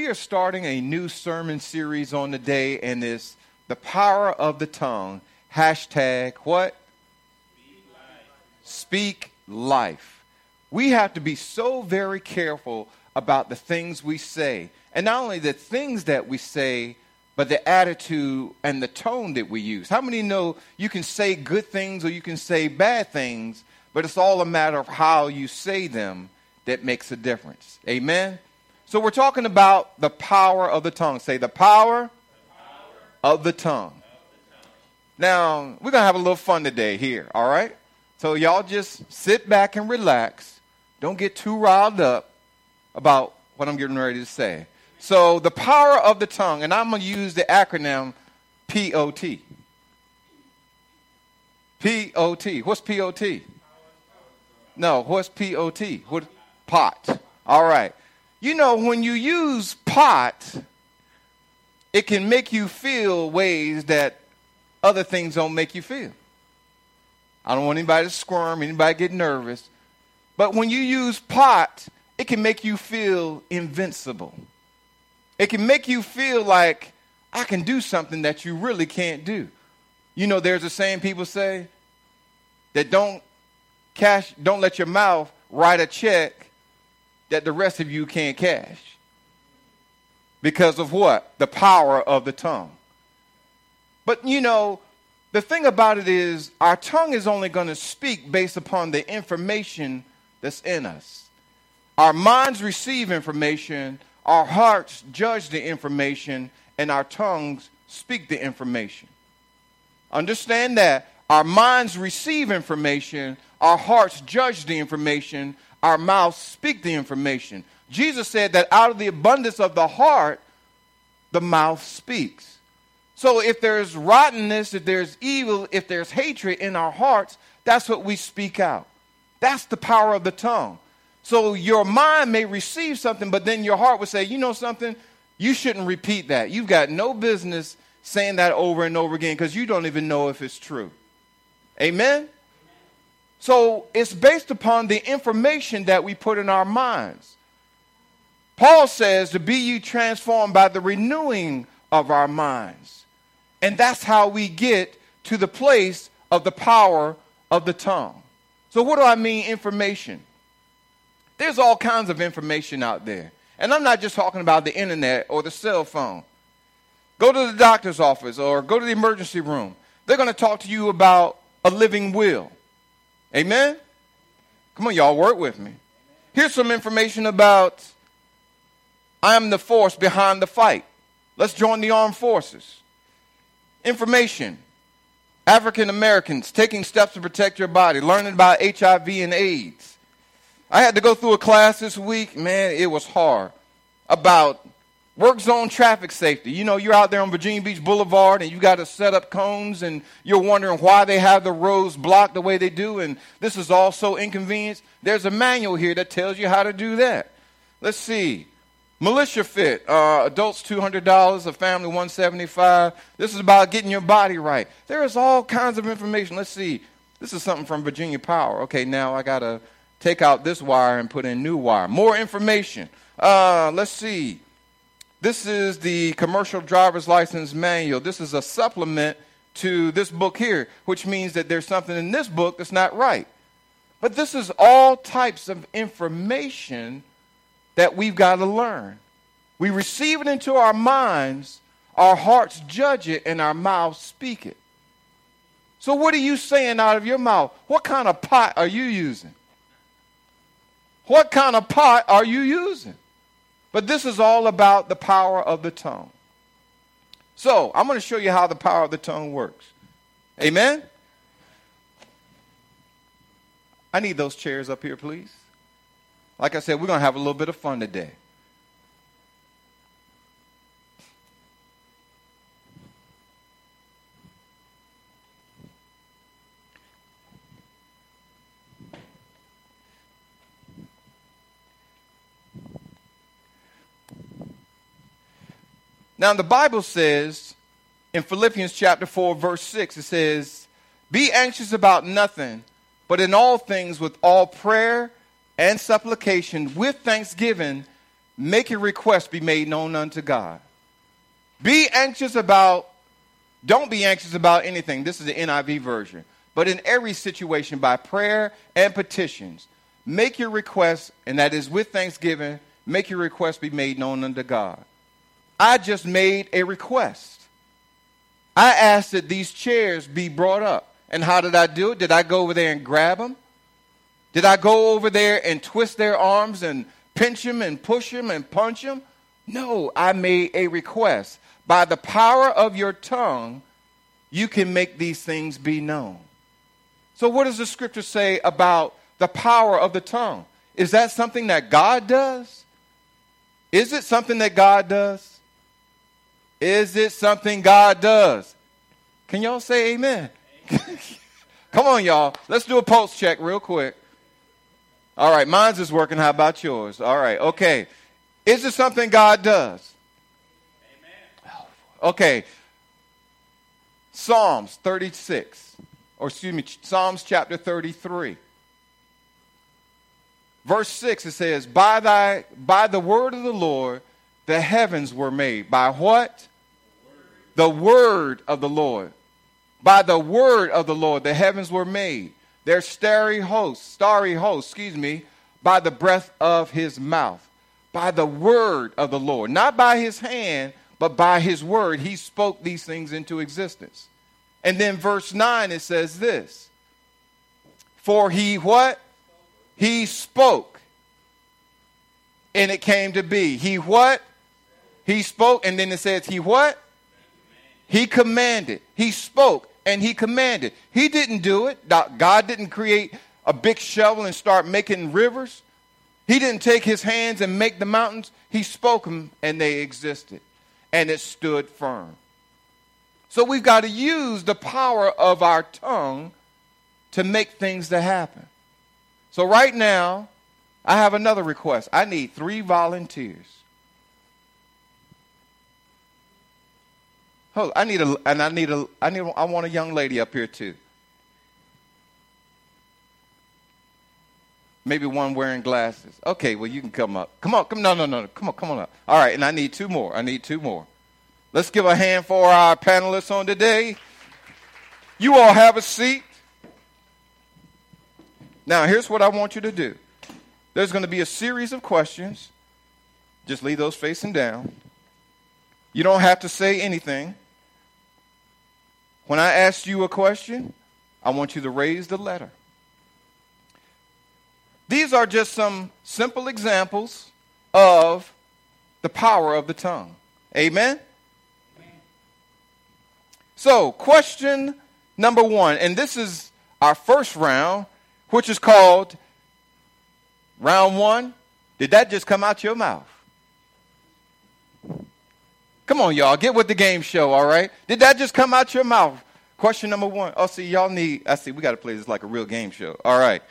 we are starting a new sermon series on the day, and it's the power of the tongue. Hashtag what? Speak life. Speak life. We have to be so very careful about the things we say. And not only the things that we say, but the attitude and the tone that we use. How many know you can say good things or you can say bad things, but it's all a matter of how you say them that makes a difference. Amen? So we're talking about the power of the tongue. Say the power, the power of, the tongue. of the tongue. Now, we're going to have a little fun today here, all right? So y'all just sit back and relax. Don't get too riled up about what I'm getting ready to say. So, the power of the tongue, and I'm going to use the acronym POT. POT. What's POT? No, what's POT? What? Pot. All right. You know, when you use pot, it can make you feel ways that other things don't make you feel. I don't want anybody to squirm, anybody get nervous. But when you use pot, it can make you feel invincible. It can make you feel like I can do something that you really can't do. You know, there's a saying people say that don't cash, don't let your mouth write a check that the rest of you can't cash. Because of what? The power of the tongue. But you know, the thing about it is, our tongue is only going to speak based upon the information that's in us. Our minds receive information, our hearts judge the information, and our tongues speak the information. Understand that our minds receive information, our hearts judge the information, our mouths speak the information. Jesus said that out of the abundance of the heart, the mouth speaks. So if there's rottenness, if there's evil, if there's hatred in our hearts, that's what we speak out. That's the power of the tongue. So your mind may receive something, but then your heart would say, you know something? You shouldn't repeat that. You've got no business saying that over and over again because you don't even know if it's true. Amen? So it's based upon the information that we put in our minds. Paul says to be you transformed by the renewing of our minds. And that's how we get to the place of the power of the tongue. So, what do I mean, information? There's all kinds of information out there. And I'm not just talking about the internet or the cell phone. Go to the doctor's office or go to the emergency room. They're going to talk to you about a living will. Amen? Come on, y'all, work with me. Here's some information about I am the force behind the fight. Let's join the armed forces. Information African Americans taking steps to protect your body, learning about HIV and AIDS. I had to go through a class this week. Man, it was hard. About work zone traffic safety. You know, you're out there on Virginia Beach Boulevard and you got to set up cones and you're wondering why they have the roads blocked the way they do and this is all so inconvenient. There's a manual here that tells you how to do that. Let's see. Militia Fit, uh, adults $200, a family 175 This is about getting your body right. There is all kinds of information. Let's see. This is something from Virginia Power. Okay, now I got to take out this wire and put in new wire. More information. Uh, let's see. This is the commercial driver's license manual. This is a supplement to this book here, which means that there's something in this book that's not right. But this is all types of information that we've got to learn. We receive it into our minds, our hearts judge it, and our mouths speak it. So, what are you saying out of your mouth? What kind of pot are you using? What kind of pot are you using? But this is all about the power of the tongue. So, I'm going to show you how the power of the tongue works. Amen? I need those chairs up here, please. Like I said, we're going to have a little bit of fun today. Now, the Bible says in Philippians chapter 4, verse 6, it says, Be anxious about nothing, but in all things with all prayer and supplication with thanksgiving, make your request be made known unto God. Be anxious about, don't be anxious about anything. This is the NIV version. But in every situation, by prayer and petitions, make your request, and that is with thanksgiving, make your request be made known unto God. I just made a request. I asked that these chairs be brought up. And how did I do it? Did I go over there and grab them? Did I go over there and twist their arms and pinch them and push them and punch them? No, I made a request. By the power of your tongue, you can make these things be known. So, what does the scripture say about the power of the tongue? Is that something that God does? Is it something that God does? Is it something God does? Can y'all say amen? amen. Come on, y'all. Let's do a pulse check real quick. All right, mine's is working. How about yours? All right, okay. Is it something God does? Amen. Okay. Psalms 36 or excuse me, Psalms chapter 33. Verse 6 it says, By thy by the word of the Lord the heavens were made. By what? The word, of the Lord. By the word of the Lord the heavens were made. Their starry host, starry host, excuse me, by the breath of his mouth. By the word of the Lord. Not by his hand, but by his word. He spoke these things into existence. And then verse 9 it says this. For he what? He spoke. And it came to be. He what? He spoke and then it says he what? He commanded. He spoke and he commanded. He didn't do it. God didn't create a big shovel and start making rivers. He didn't take his hands and make the mountains. He spoke them and they existed. And it stood firm. So we've got to use the power of our tongue to make things to happen. So right now, I have another request. I need three volunteers. Oh, I need a, and I need a, I need, I want a young lady up here too. Maybe one wearing glasses. Okay, well you can come up. Come on, come no, no, no, come on, come on up. All right, and I need two more. I need two more. Let's give a hand for our panelists on today. You all have a seat. Now, here's what I want you to do there's going to be a series of questions. Just leave those facing down. You don't have to say anything. When I ask you a question, I want you to raise the letter. These are just some simple examples of the power of the tongue. Amen? So, question number one, and this is our first round, which is called round one. Did that just come out your mouth? Come on, y'all, get with the game show, all right? Did that just come out your mouth? Question number one. Oh, see, y'all need, I see, we got to play this like a real game show. All right.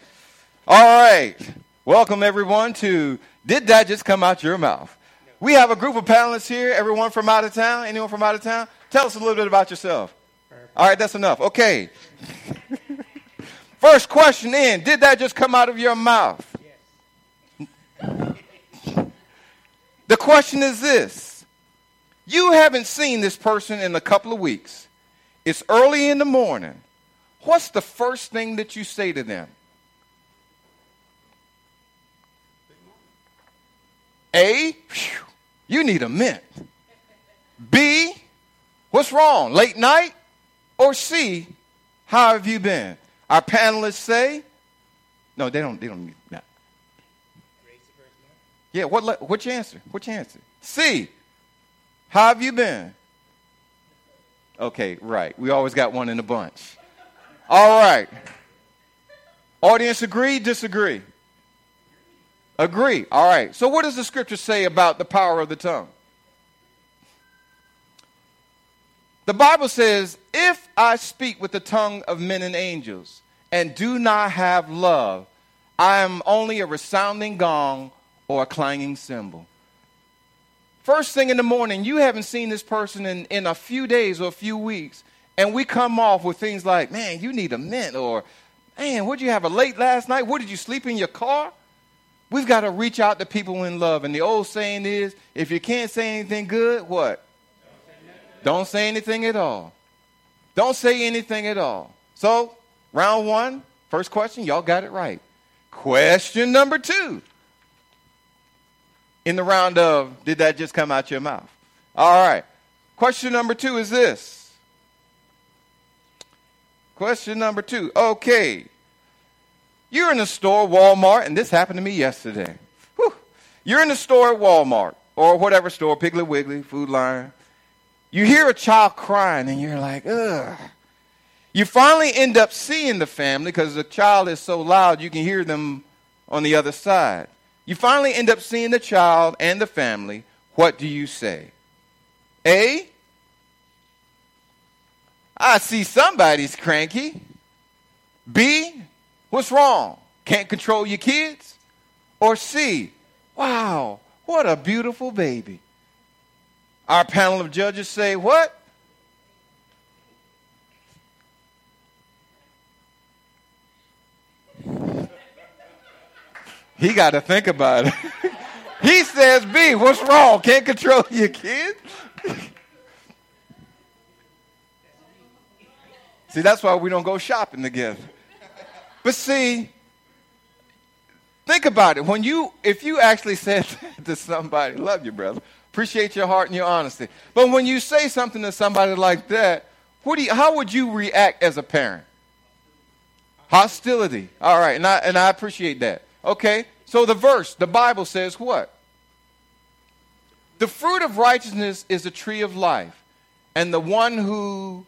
All right. Welcome, everyone, to Did That Just Come Out Your Mouth? We have a group of panelists here, everyone from out of town. Anyone from out of town? Tell us a little bit about yourself. All right, that's enough. Okay. First question in Did that just come out of your mouth? Yes. the question is this You haven't seen this person in a couple of weeks. It's early in the morning. What's the first thing that you say to them? A, you need a mint. B, What's wrong? Late night? Or C, how have you been? Our panelists say, no, they don't, they don't need that. Yeah, what, what's your answer? What's your answer? C, how have you been? Okay, right. We always got one in the bunch. All right. Audience agree, disagree? Agree. All right. So, what does the scripture say about the power of the tongue? The Bible says, If I speak with the tongue of men and angels and do not have love, I am only a resounding gong or a clanging cymbal. First thing in the morning, you haven't seen this person in, in a few days or a few weeks, and we come off with things like, man, you need a mint, or man, what did you have a late last night? What did you sleep in your car? We've got to reach out to people in love. And the old saying is if you can't say anything good, what? Don't say anything at all. Don't say anything at all. So, round one, first question, y'all got it right. Question number two. In the round of, did that just come out your mouth? All right. Question number two is this. Question number two. Okay. You're in the store, Walmart, and this happened to me yesterday. Whew. You're in the store at Walmart or whatever store, Piggly Wiggly, Food Lion. You hear a child crying, and you're like, ugh. You finally end up seeing the family because the child is so loud you can hear them on the other side. You finally end up seeing the child and the family. What do you say? A, I see somebody's cranky. B, what's wrong? Can't control your kids? Or C, wow, what a beautiful baby. Our panel of judges say, what? He got to think about it. he says, B, what's wrong? Can't control your kids? see, that's why we don't go shopping together. But see, think about it. When you, if you actually said to somebody, love you, brother, appreciate your heart and your honesty. But when you say something to somebody like that, what do you, how would you react as a parent? Hostility. All right, and I, and I appreciate that. Okay, so the verse, the Bible says what? The fruit of righteousness is a tree of life, and the one who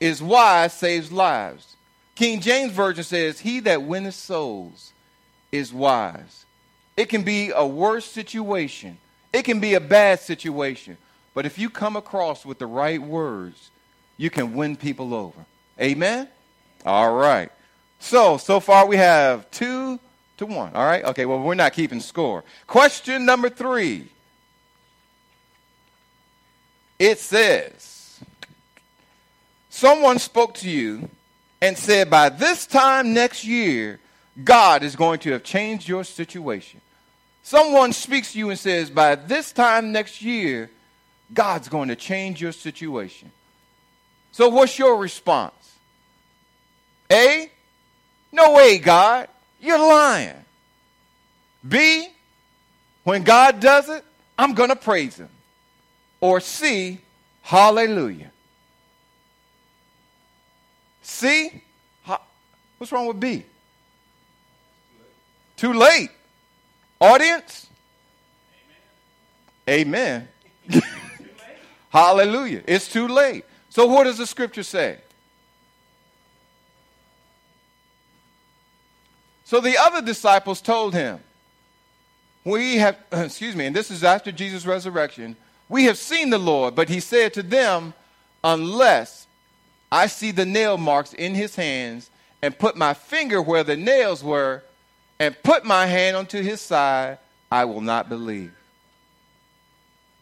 is wise saves lives. King James Version says, He that winneth souls is wise. It can be a worse situation, it can be a bad situation, but if you come across with the right words, you can win people over. Amen? All right. So, so far we have two to one. All right? Okay, well, we're not keeping score. Question number three. It says, Someone spoke to you and said, By this time next year, God is going to have changed your situation. Someone speaks to you and says, By this time next year, God's going to change your situation. So, what's your response? A, no way, God. You're lying. B, when God does it, I'm going to praise him. Or C, hallelujah. C, what's wrong with B? Too late. Audience? Amen. Amen. hallelujah. It's too late. So, what does the scripture say? So the other disciples told him, We have, excuse me, and this is after Jesus' resurrection, we have seen the Lord, but he said to them, Unless I see the nail marks in his hands and put my finger where the nails were and put my hand onto his side, I will not believe.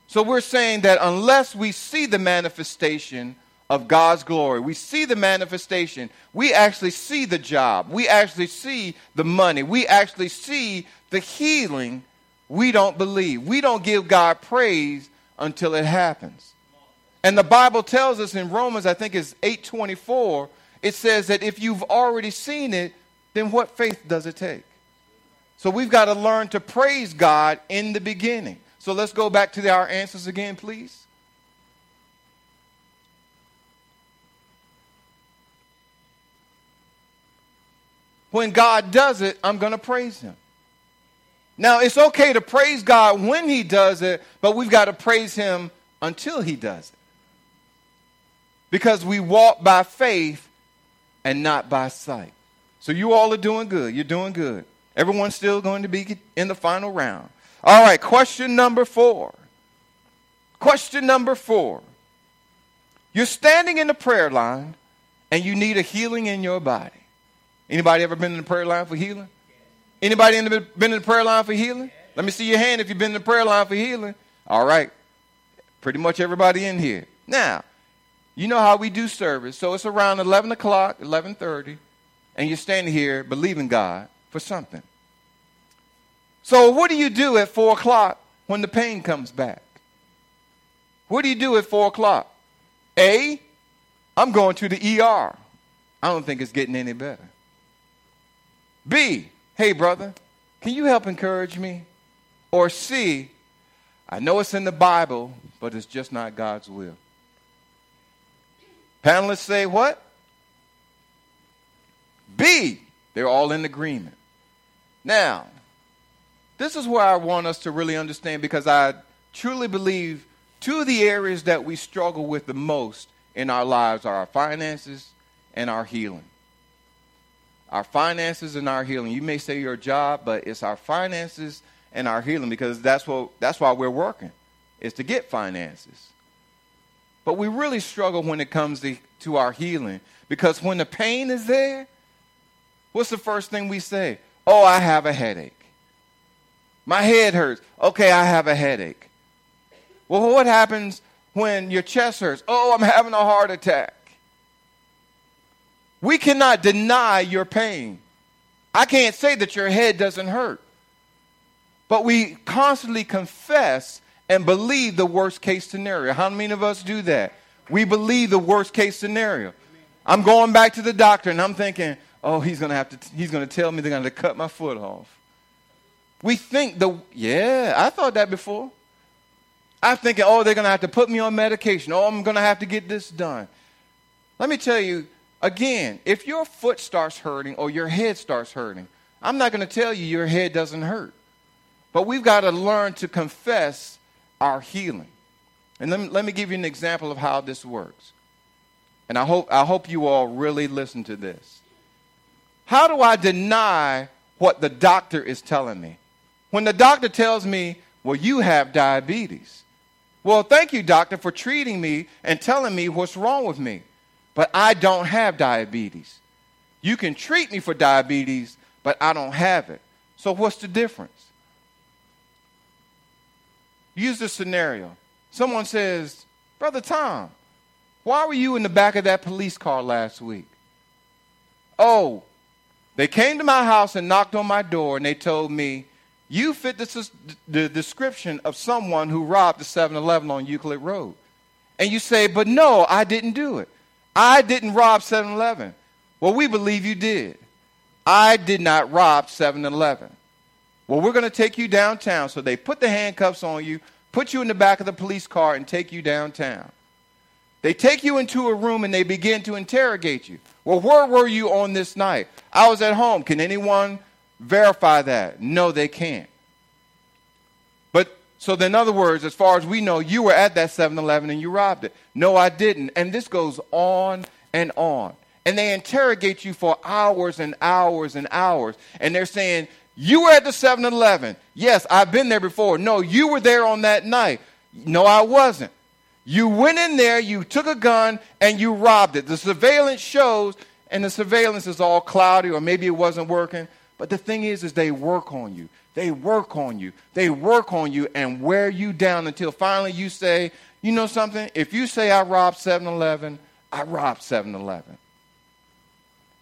So we're saying that unless we see the manifestation of God's glory. We see the manifestation. We actually see the job. We actually see the money. We actually see the healing. We don't believe. We don't give God praise until it happens. And the Bible tells us in Romans, I think it's 824, it says that if you've already seen it, then what faith does it take? So we've got to learn to praise God in the beginning. So let's go back to our answers again, please. When God does it, I'm going to praise him. Now, it's okay to praise God when he does it, but we've got to praise him until he does it. Because we walk by faith and not by sight. So you all are doing good. You're doing good. Everyone's still going to be in the final round. All right, question number four. Question number four. You're standing in the prayer line and you need a healing in your body. Anybody ever been in the prayer line for healing? Anybody been in the prayer line for healing? Let me see your hand if you've been in the prayer line for healing. All right. Pretty much everybody in here. Now, you know how we do service. So it's around 11 o'clock, 11.30, and you're standing here believing God for something. So, what do you do at 4 o'clock when the pain comes back? What do you do at 4 o'clock? A, I'm going to the ER. I don't think it's getting any better. B, hey, brother, can you help encourage me? Or C, I know it's in the Bible, but it's just not God's will. Panelists say what? B, they're all in agreement. Now, this is where I want us to really understand because I truly believe two of the areas that we struggle with the most in our lives are our finances and our healing. Our finances and our healing. You may say your job, but it's our finances and our healing because that's what that's why we're working. Is to get finances. But we really struggle when it comes to, to our healing because when the pain is there, what's the first thing we say? Oh, I have a headache. My head hurts. Okay, I have a headache. Well, what happens when your chest hurts? Oh, I'm having a heart attack. We cannot deny your pain. I can't say that your head doesn't hurt. But we constantly confess and believe the worst case scenario. How many of us do that? We believe the worst case scenario. I'm going back to the doctor and I'm thinking, oh, he's going to have to, he's going to tell me they're going to cut my foot off. We think the, yeah, I thought that before. I'm thinking, oh, they're going to have to put me on medication. Oh, I'm going to have to get this done. Let me tell you, again, if your foot starts hurting or your head starts hurting, I'm not going to tell you your head doesn't hurt. But we've got to learn to confess our healing. And let me, let me give you an example of how this works. And I hope, I hope you all really listen to this. How do I deny what the doctor is telling me? When the doctor tells me, well, you have diabetes. Well, thank you, doctor, for treating me and telling me what's wrong with me. But I don't have diabetes. You can treat me for diabetes, but I don't have it. So, what's the difference? Use this scenario. Someone says, Brother Tom, why were you in the back of that police car last week? Oh, they came to my house and knocked on my door and they told me you fit the, the description of someone who robbed the 7 Eleven on Euclid Road. And you say, but no, I didn't do it. I didn't rob 7 Eleven. Well, we believe you did. I did not rob 7 Eleven. Well, we're going to take you downtown. So they put the handcuffs on you, put you in the back of the police car, and take you downtown. They take you into a room and they begin to interrogate you. Well, where were you on this night? I was at home. Can anyone verify that? No, they can't. So, in other words, as far as we know, you were at that 7 Eleven and you robbed it. No, I didn't. And this goes on and on. And they interrogate you for hours and hours and hours. And they're saying, You were at the 7 Eleven. Yes, I've been there before. No, you were there on that night. No, I wasn't. You went in there, you took a gun, and you robbed it. The surveillance shows, and the surveillance is all cloudy, or maybe it wasn't working. But the thing is, is they work on you. They work on you. They work on you and wear you down until finally you say, you know something? If you say I robbed 7-Eleven, I robbed 7-Eleven.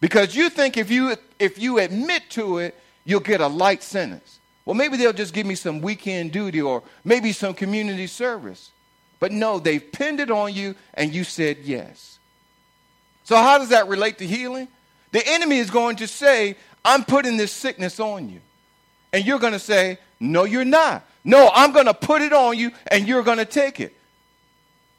Because you think if you if you admit to it, you'll get a light sentence. Well, maybe they'll just give me some weekend duty or maybe some community service. But no, they've pinned it on you and you said yes. So how does that relate to healing? The enemy is going to say, I'm putting this sickness on you. And you're going to say, No, you're not. No, I'm going to put it on you and you're going to take it.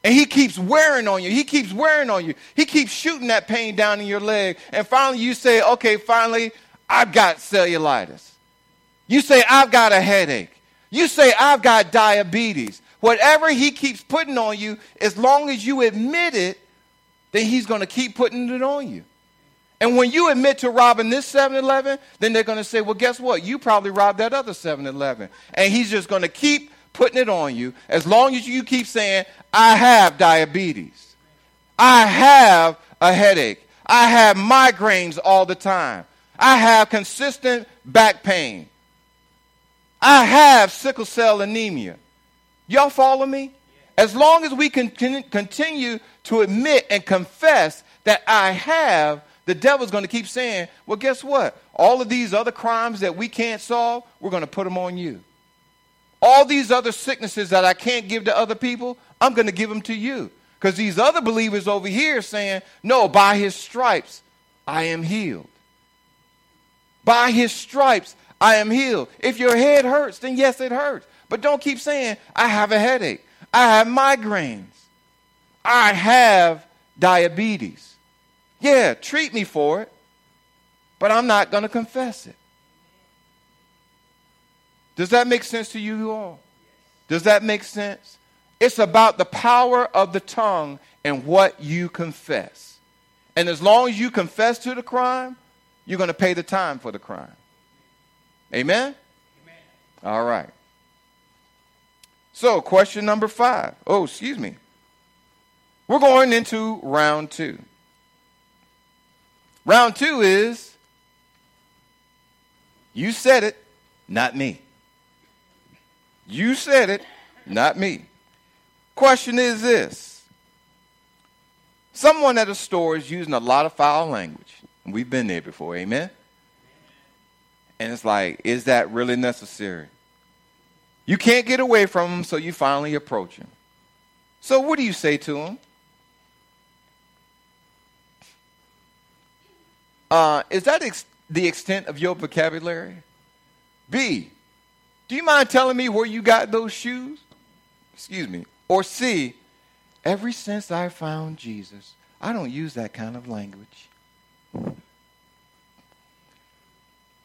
And he keeps wearing on you. He keeps wearing on you. He keeps shooting that pain down in your leg. And finally, you say, Okay, finally, I've got cellulitis. You say, I've got a headache. You say, I've got diabetes. Whatever he keeps putting on you, as long as you admit it, then he's going to keep putting it on you. And when you admit to robbing this 7 Eleven, then they're going to say, well, guess what? You probably robbed that other 7 Eleven. And he's just going to keep putting it on you as long as you keep saying, I have diabetes. I have a headache. I have migraines all the time. I have consistent back pain. I have sickle cell anemia. Y'all follow me? As long as we can continue to admit and confess that I have, the devil's going to keep saying, well, guess what? All of these other crimes that we can't solve, we're going to put them on you. All these other sicknesses that I can't give to other people, I'm going to give them to you. Because these other believers over here saying, no, by his stripes, I am healed. By his stripes, I am healed. If your head hurts, then yes, it hurts. But don't keep saying, I have a headache. I have migraines. I have diabetes. Yeah, treat me for it, but I'm not going to confess it. Does that make sense to you all? Does that make sense? It's about the power of the tongue and what you confess. And as long as you confess to the crime, you're going to pay the time for the crime. Amen? Amen? All right. So, question number five. Oh, excuse me. We're going into round two. Round two is you said it, not me. You said it, not me. Question is this someone at a store is using a lot of foul language. We've been there before, amen? And it's like, is that really necessary? You can't get away from them, so you finally approach them. So, what do you say to him? Uh, is that ex- the extent of your vocabulary? B, do you mind telling me where you got those shoes? Excuse me. Or C, ever since I found Jesus, I don't use that kind of language.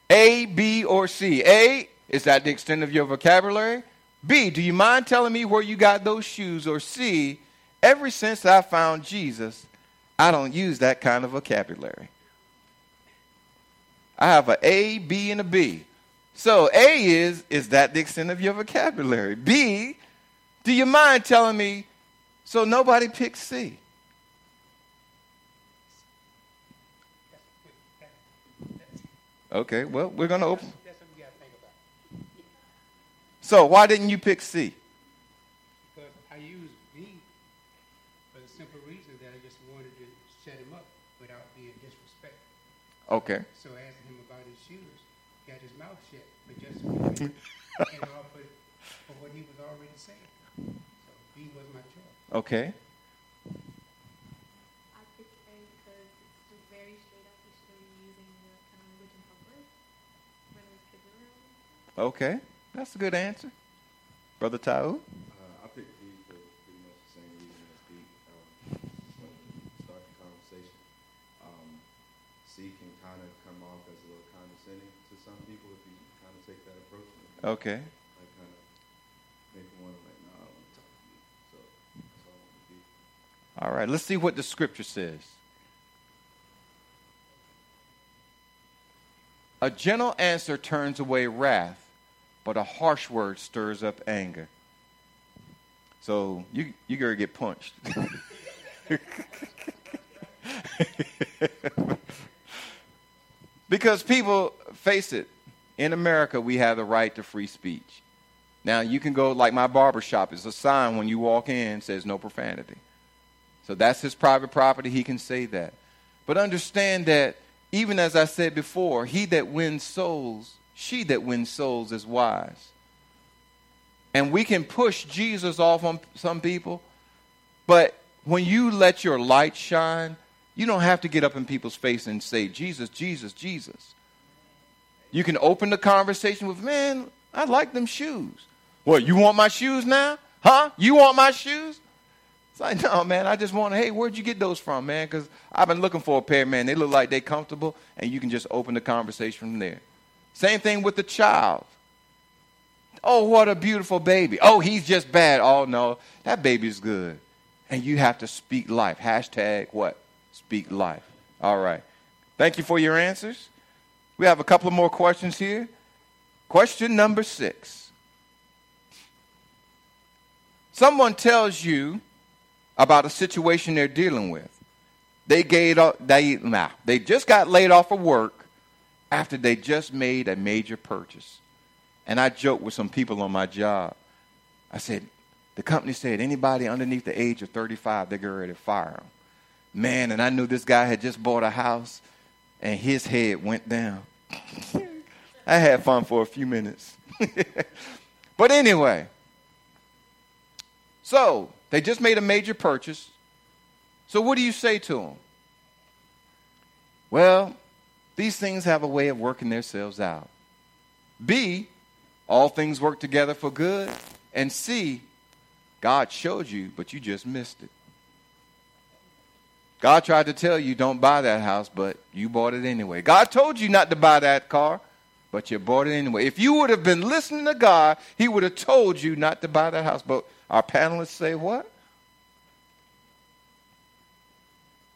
A, B, or C. A, is that the extent of your vocabulary? B, do you mind telling me where you got those shoes? Or C, ever since I found Jesus, I don't use that kind of vocabulary. I have an A, B, and a B. So A is, is that the extent of your vocabulary? B, do you mind telling me so nobody picks C? Okay, well, we're going to open. So why didn't you pick C? Because I used B for the simple reason that I just wanted to set him up without being disrespectful. Okay. So asking him about his shoes, got his mouth shut, but just and all for, for what he was already saying. So B was my choice. Okay. Okay, that's a good answer. Brother Tau? Uh, I picked D for pretty much the same reason as B. Um, start the conversation. Um, C can kind of come off as a little condescending to some people if you kind of take that approach. Okay. Like kind of make to like, nah, I want to talk to you. So that's all I want to be. All right, let's see what the scripture says. A gentle answer turns away wrath, but a harsh word stirs up anger. So you you gotta get punched. because people face it, in America we have the right to free speech. Now you can go like my barber shop is a sign when you walk in says no profanity. So that's his private property, he can say that. But understand that even as I said before, he that wins souls she that wins souls is wise. And we can push Jesus off on some people, but when you let your light shine, you don't have to get up in people's face and say, Jesus, Jesus, Jesus. You can open the conversation with, man, I like them shoes. What, you want my shoes now? Huh? You want my shoes? It's like, no, man, I just want hey, where'd you get those from, man? Because I've been looking for a pair, man. They look like they're comfortable, and you can just open the conversation from there. Same thing with the child. Oh, what a beautiful baby. Oh, he's just bad. Oh, no, that baby's good. And you have to speak life. Hashtag what? Speak life. All right. Thank you for your answers. We have a couple more questions here. Question number six. Someone tells you about a situation they're dealing with. They, gave, they, nah, they just got laid off of work after they just made a major purchase. And I joked with some people on my job. I said, the company said anybody underneath the age of 35, they're ready to fire them. Man, and I knew this guy had just bought a house. And his head went down. I had fun for a few minutes. but anyway, so they just made a major purchase. So what do you say to them? Well, these things have a way of working themselves out. B, all things work together for good. And C, God showed you, but you just missed it. God tried to tell you don't buy that house, but you bought it anyway. God told you not to buy that car, but you bought it anyway. If you would have been listening to God, He would have told you not to buy that house. But our panelists say what?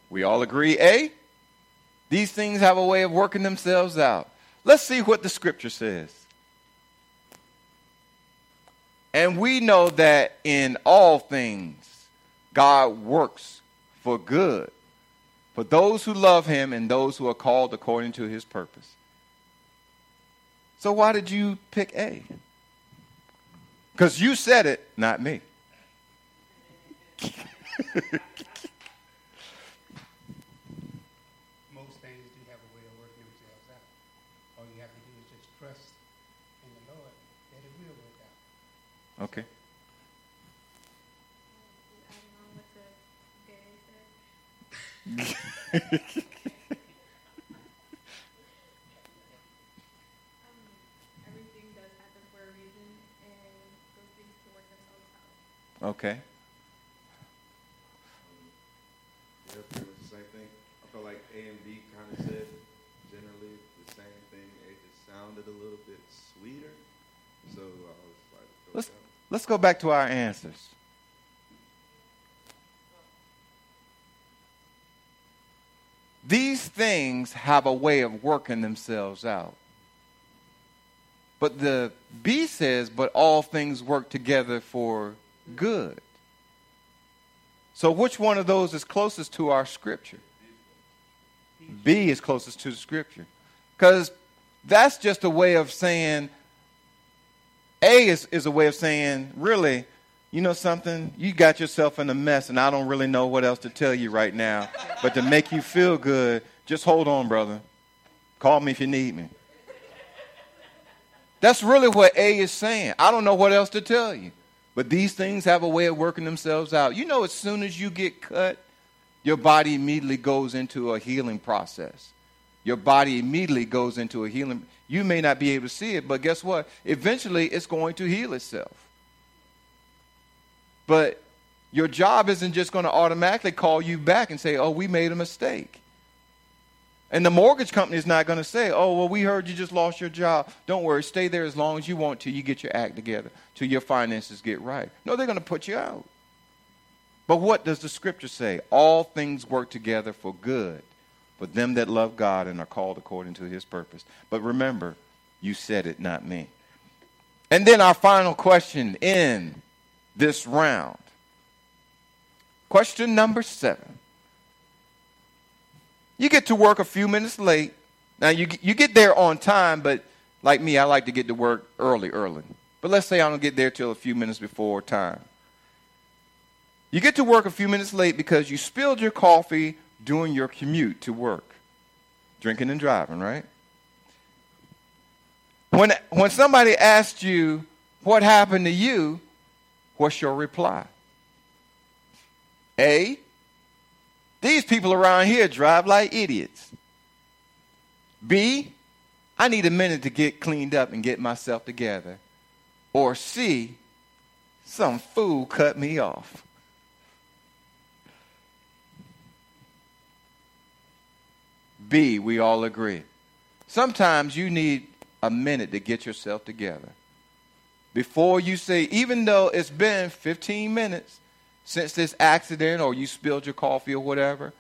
We all agree A? These things have a way of working themselves out. Let's see what the scripture says. And we know that in all things, God works for good for those who love him and those who are called according to his purpose. So, why did you pick A? Because you said it, not me. Most things do have a way of working themselves out. All you have to do is just trust in the Lord that it will work out. Okay. adding on what the Gary said. um, everything does happen for a reason, and those things can work themselves out. Okay. Yeah, pretty much the same thing. I felt like A and B kind of said generally the same thing. It just sounded a little bit sweeter. So I was like, Let's, with that one. let's go back to our answers. These things have a way of working themselves out. But the B says, but all things work together for good. So which one of those is closest to our scripture? B is closest to the scripture. Because that's just a way of saying, A is, is a way of saying, really, you know something? You got yourself in a mess, and I don't really know what else to tell you right now. But to make you feel good, just hold on, brother. Call me if you need me. That's really what A is saying. I don't know what else to tell you. But these things have a way of working themselves out. You know, as soon as you get cut, your body immediately goes into a healing process. Your body immediately goes into a healing. You may not be able to see it, but guess what? Eventually, it's going to heal itself. But your job isn't just going to automatically call you back and say, oh, we made a mistake. And the mortgage company is not going to say, oh, well, we heard you just lost your job. Don't worry, stay there as long as you want till you get your act together, till your finances get right. No, they're going to put you out. But what does the scripture say? All things work together for good for them that love God and are called according to his purpose. But remember, you said it, not me. And then our final question in this round. Question number seven. You get to work a few minutes late. Now, you, you get there on time, but like me, I like to get to work early, early. But let's say I don't get there till a few minutes before time. You get to work a few minutes late because you spilled your coffee during your commute to work. Drinking and driving, right? When, when somebody asks you what happened to you, what's your reply? A, these people around here drive like idiots. B, I need a minute to get cleaned up and get myself together. Or C, some fool cut me off. B, we all agree. Sometimes you need a minute to get yourself together. Before you say, even though it's been 15 minutes since this accident or you spilled your coffee or whatever,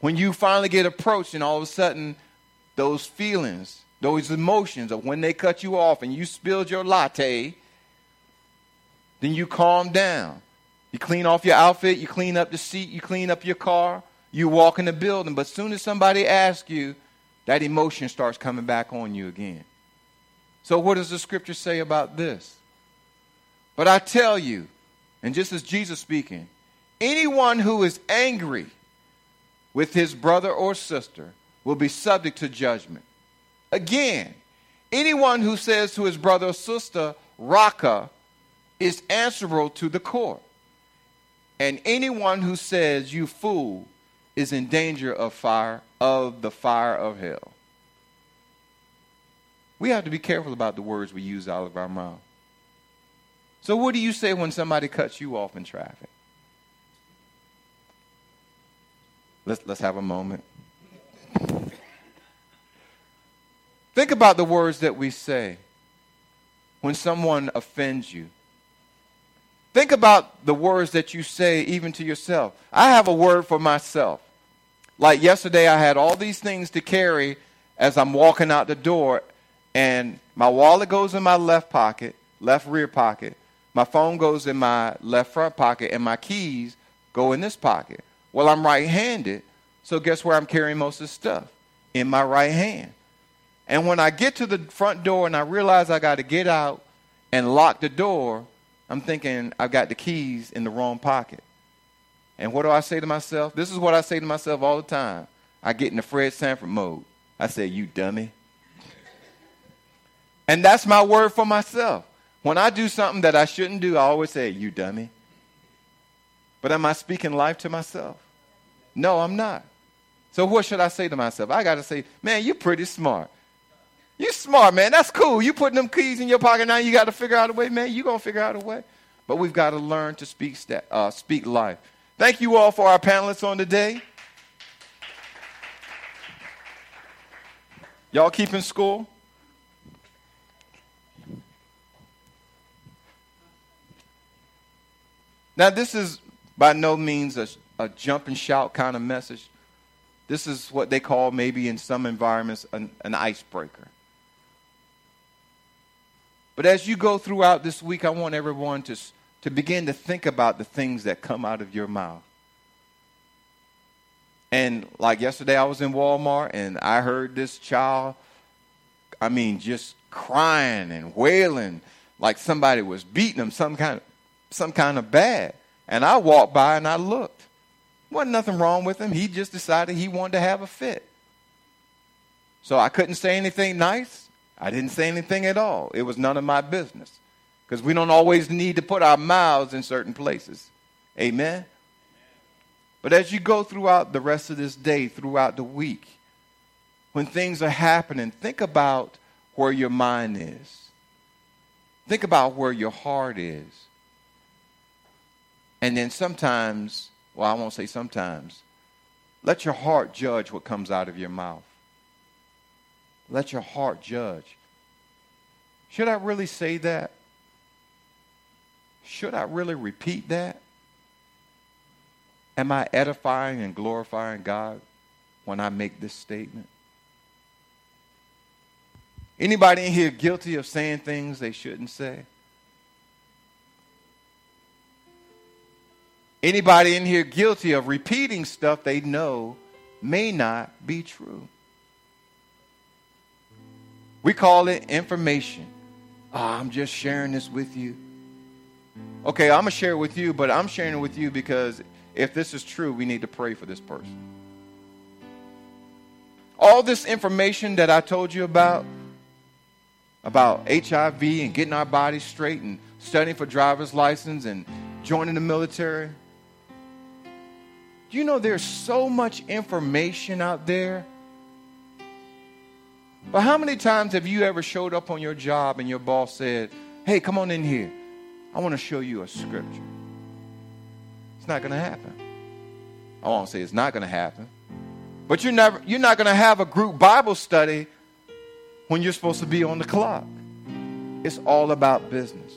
when you finally get approached and all of a sudden those feelings, those emotions of when they cut you off and you spilled your latte, then you calm down. You clean off your outfit, you clean up the seat, you clean up your car, you walk in the building, but as soon as somebody asks you, that emotion starts coming back on you again. So, what does the scripture say about this? But I tell you, and just as Jesus speaking, anyone who is angry with his brother or sister will be subject to judgment. Again, anyone who says to his brother or sister, Raca, is answerable to the court. And anyone who says, you fool, is in danger of fire, of the fire of hell. We have to be careful about the words we use out of our mouth. So, what do you say when somebody cuts you off in traffic? Let's, let's have a moment. Think about the words that we say when someone offends you. Think about the words that you say even to yourself. I have a word for myself. Like yesterday, I had all these things to carry as I'm walking out the door, and my wallet goes in my left pocket, left rear pocket. My phone goes in my left front pocket, and my keys go in this pocket. Well, I'm right handed, so guess where I'm carrying most of the stuff? In my right hand. And when I get to the front door and I realize I got to get out and lock the door, I'm thinking I've got the keys in the wrong pocket. And what do I say to myself? This is what I say to myself all the time. I get in the Fred Sanford mode. I say, You dummy. And that's my word for myself. When I do something that I shouldn't do, I always say, You dummy. But am I speaking life to myself? No, I'm not. So what should I say to myself? I got to say, Man, you're pretty smart. You smart, man. That's cool. You putting them keys in your pocket now. You got to figure out a way, man. You gonna figure out a way. But we've got to learn to speak sta- uh, speak life. Thank you all for our panelists on today. Y'all keeping score? Now, this is by no means a, a jump and shout kind of message. This is what they call, maybe in some environments, an, an icebreaker. But as you go throughout this week, I want everyone to, to begin to think about the things that come out of your mouth. And like yesterday, I was in Walmart and I heard this child, I mean, just crying and wailing like somebody was beating him some kind of, some kind of bad. And I walked by and I looked. Wasn't nothing wrong with him. He just decided he wanted to have a fit. So I couldn't say anything nice. I didn't say anything at all. It was none of my business. Because we don't always need to put our mouths in certain places. Amen? But as you go throughout the rest of this day, throughout the week, when things are happening, think about where your mind is. Think about where your heart is. And then sometimes, well, I won't say sometimes, let your heart judge what comes out of your mouth. Let your heart judge. Should I really say that? Should I really repeat that? Am I edifying and glorifying God when I make this statement? Anybody in here guilty of saying things they shouldn't say? Anybody in here guilty of repeating stuff they know may not be true? We call it information. Oh, I'm just sharing this with you. Okay, I'm going to share it with you, but I'm sharing it with you because if this is true, we need to pray for this person. All this information that I told you about, about HIV and getting our bodies straight and studying for driver's license and joining the military. Do you know there's so much information out there? But how many times have you ever showed up on your job and your boss said, Hey, come on in here. I want to show you a scripture? It's not going to happen. I won't say it's not going to happen. But you're, never, you're not going to have a group Bible study when you're supposed to be on the clock. It's all about business.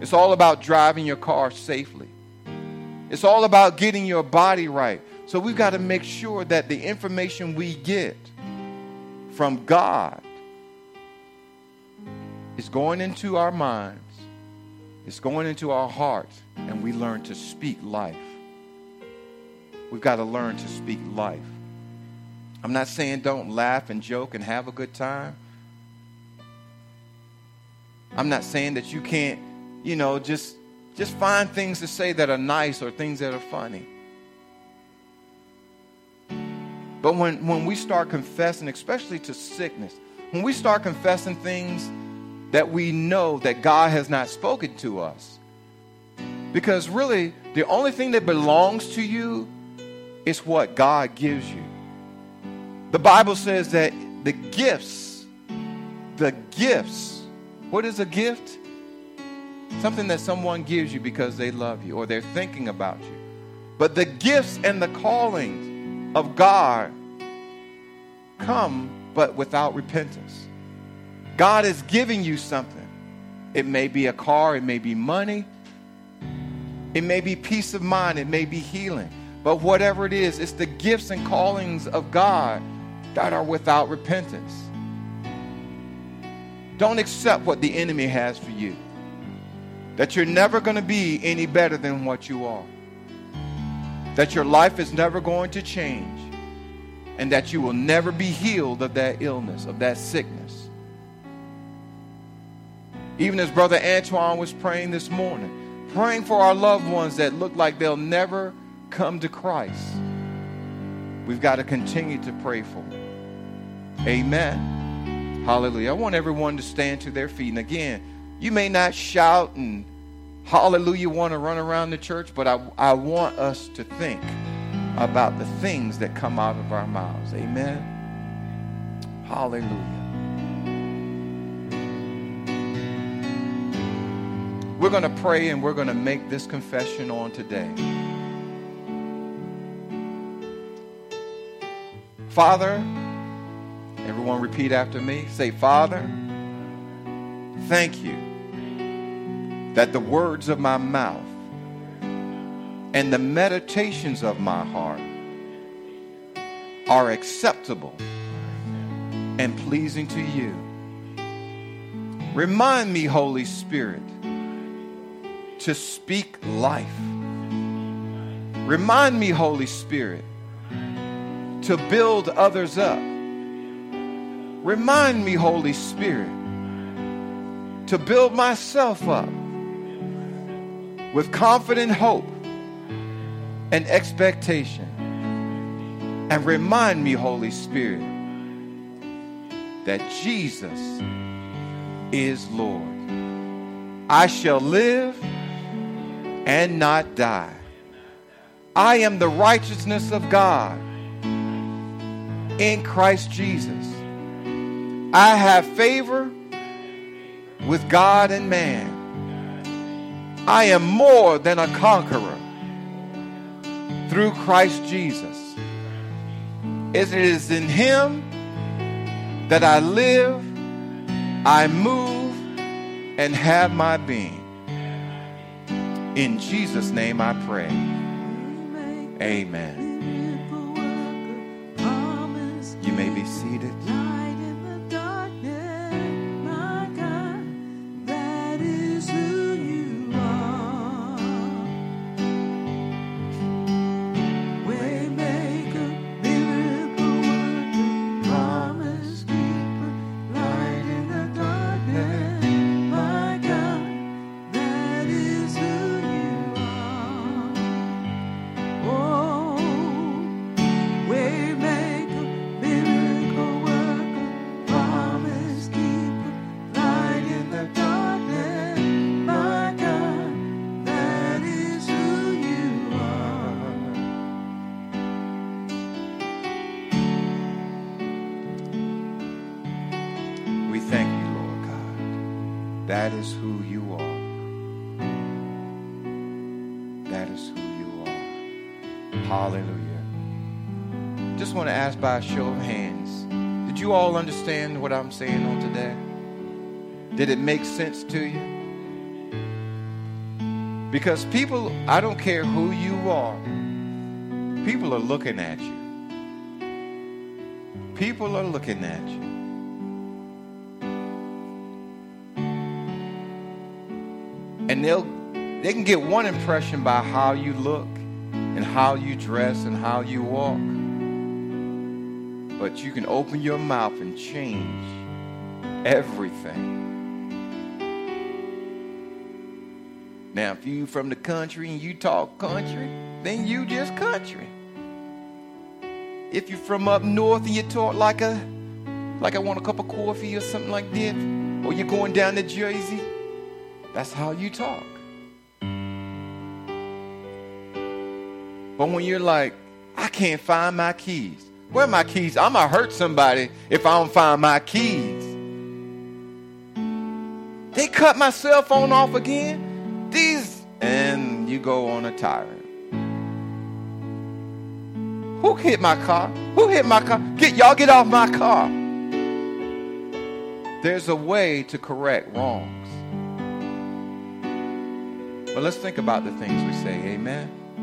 It's all about driving your car safely. It's all about getting your body right. So we've got to make sure that the information we get from God is going into our minds, it's going into our hearts, and we learn to speak life. We've got to learn to speak life. I'm not saying don't laugh and joke and have a good time. I'm not saying that you can't, you know, just just find things to say that are nice or things that are funny. But when, when we start confessing, especially to sickness, when we start confessing things that we know that God has not spoken to us, because really, the only thing that belongs to you is what God gives you. The Bible says that the gifts, the gifts, what is a gift? Something that someone gives you because they love you or they're thinking about you. But the gifts and the callings of God come but without repentance. God is giving you something. It may be a car, it may be money, it may be peace of mind, it may be healing. But whatever it is, it's the gifts and callings of God that are without repentance. Don't accept what the enemy has for you. That you're never going to be any better than what you are. That your life is never going to change. And that you will never be healed of that illness, of that sickness. Even as Brother Antoine was praying this morning, praying for our loved ones that look like they'll never come to Christ. We've got to continue to pray for them. Amen. Hallelujah. I want everyone to stand to their feet. And again, you may not shout and hallelujah want to run around the church, but I, I want us to think about the things that come out of our mouths. Amen. Hallelujah. We're going to pray and we're going to make this confession on today. Father, everyone repeat after me. Say, Father, thank you that the words of my mouth and the meditations of my heart are acceptable and pleasing to you. Remind me, Holy Spirit, to speak life. Remind me, Holy Spirit, to build others up. Remind me, Holy Spirit, to build myself up with confident hope and expectation. And remind me, Holy Spirit, that Jesus is Lord. I shall live and not die. I am the righteousness of God in Christ Jesus. I have favor with God and man. I am more than a conqueror through Christ Jesus. It is in Him that I live, I move, and have my being. In Jesus' name I pray. Amen. You may be seated. By a show of hands did you all understand what I'm saying on today? Did it make sense to you? Because people, I don't care who you are, people are looking at you. People are looking at you. and they'll they can get one impression by how you look and how you dress and how you walk but you can open your mouth and change everything now if you from the country and you talk country then you just country if you're from up north and you talk like a like I want a cup of coffee or something like that, or you're going down to Jersey, that's how you talk. But when you're like, I can't find my keys. Where are my keys? I'm gonna hurt somebody if I don't find my keys. They cut my cell phone off again. These and you go on a tyrant. Who hit my car? Who hit my car? Get y'all get off my car. There's a way to correct wrongs. But let's think about the things we say. Amen.